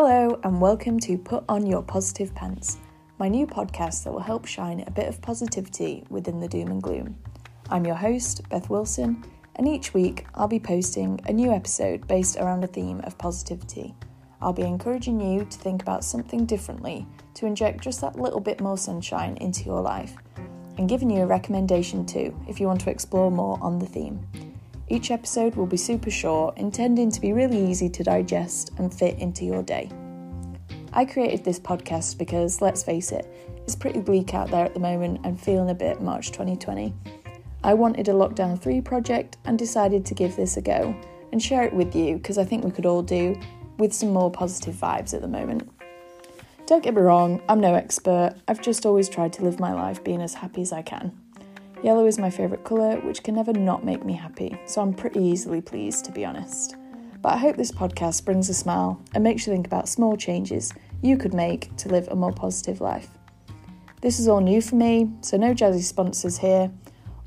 Hello, and welcome to Put On Your Positive Pants, my new podcast that will help shine a bit of positivity within the doom and gloom. I'm your host, Beth Wilson, and each week I'll be posting a new episode based around a theme of positivity. I'll be encouraging you to think about something differently to inject just that little bit more sunshine into your life, and giving you a recommendation too if you want to explore more on the theme. Each episode will be super short, intending to be really easy to digest and fit into your day. I created this podcast because, let's face it, it's pretty bleak out there at the moment and feeling a bit March 2020. I wanted a Lockdown 3 project and decided to give this a go and share it with you because I think we could all do with some more positive vibes at the moment. Don't get me wrong, I'm no expert, I've just always tried to live my life being as happy as I can. Yellow is my favourite colour, which can never not make me happy, so I'm pretty easily pleased to be honest. But I hope this podcast brings a smile and makes you think about small changes you could make to live a more positive life. This is all new for me, so no jazzy sponsors here,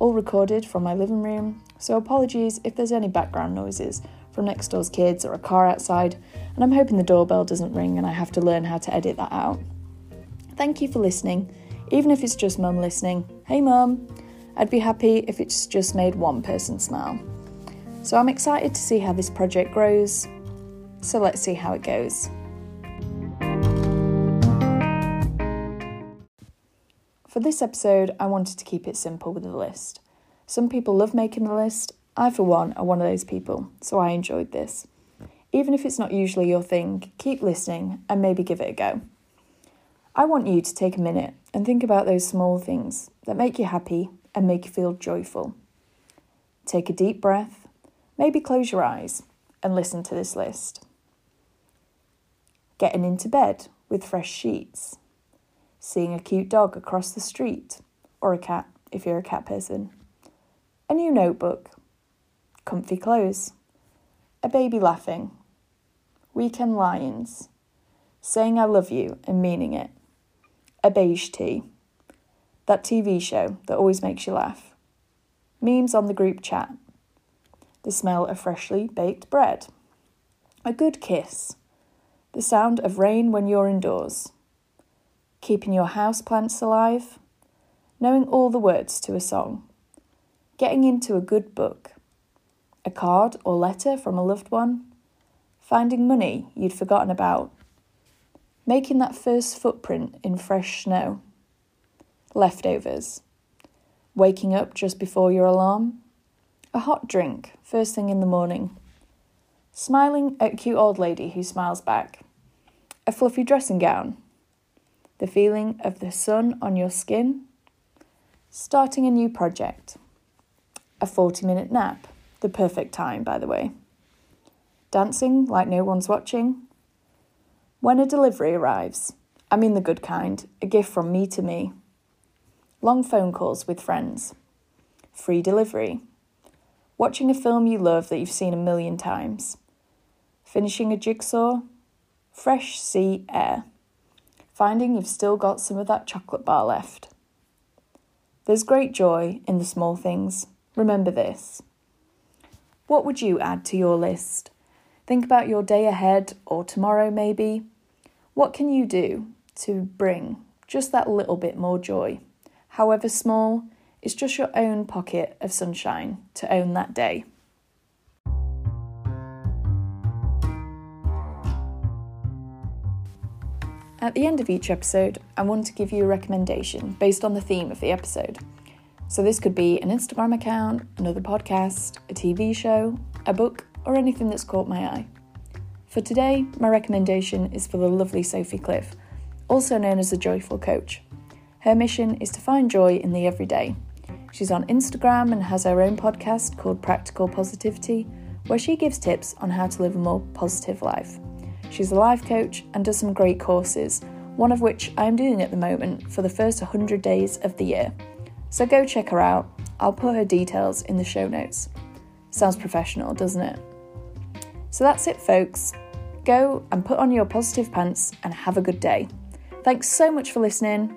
all recorded from my living room, so apologies if there's any background noises from next door's kids or a car outside, and I'm hoping the doorbell doesn't ring and I have to learn how to edit that out. Thank you for listening, even if it's just mum listening. Hey mum! I'd be happy if it's just made one person smile. So I'm excited to see how this project grows. So let's see how it goes. For this episode, I wanted to keep it simple with the list. Some people love making the list. I, for one, are one of those people, so I enjoyed this. Even if it's not usually your thing, keep listening and maybe give it a go. I want you to take a minute and think about those small things that make you happy and make you feel joyful. Take a deep breath, maybe close your eyes and listen to this list. Getting into bed with fresh sheets, seeing a cute dog across the street, or a cat if you're a cat person, a new notebook, comfy clothes, a baby laughing, weekend lions, saying I love you and meaning it, a beige tea that TV show that always makes you laugh. Memes on the group chat. The smell of freshly baked bread. A good kiss. The sound of rain when you're indoors. Keeping your house plants alive. Knowing all the words to a song. Getting into a good book. A card or letter from a loved one. Finding money you'd forgotten about. Making that first footprint in fresh snow leftovers, waking up just before your alarm, a hot drink first thing in the morning, smiling at cute old lady who smiles back, a fluffy dressing gown, the feeling of the sun on your skin, starting a new project, a 40 minute nap, the perfect time, by the way, dancing like no one's watching, when a delivery arrives, I mean the good kind, a gift from me to me long phone calls with friends, free delivery, watching a film you love that you've seen a million times, finishing a jigsaw, fresh sea air, finding you've still got some of that chocolate bar left. There's great joy in the small things. Remember this. What would you add to your list? Think about your day ahead or tomorrow, maybe. What can you do to bring just that little bit more joy? However small, it's just your own pocket of sunshine to own that day. At the end of each episode, I want to give you a recommendation based on the theme of the episode. So, this could be an Instagram account, another podcast, a TV show, a book, or anything that's caught my eye. For today, my recommendation is for the lovely Sophie Cliff, also known as the Joyful Coach. Her mission is to find joy in the everyday. She's on Instagram and has her own podcast called Practical Positivity, where she gives tips on how to live a more positive life. She's a life coach and does some great courses, one of which I am doing at the moment for the first 100 days of the year. So go check her out. I'll put her details in the show notes. Sounds professional, doesn't it? So that's it, folks. Go and put on your positive pants and have a good day. Thanks so much for listening.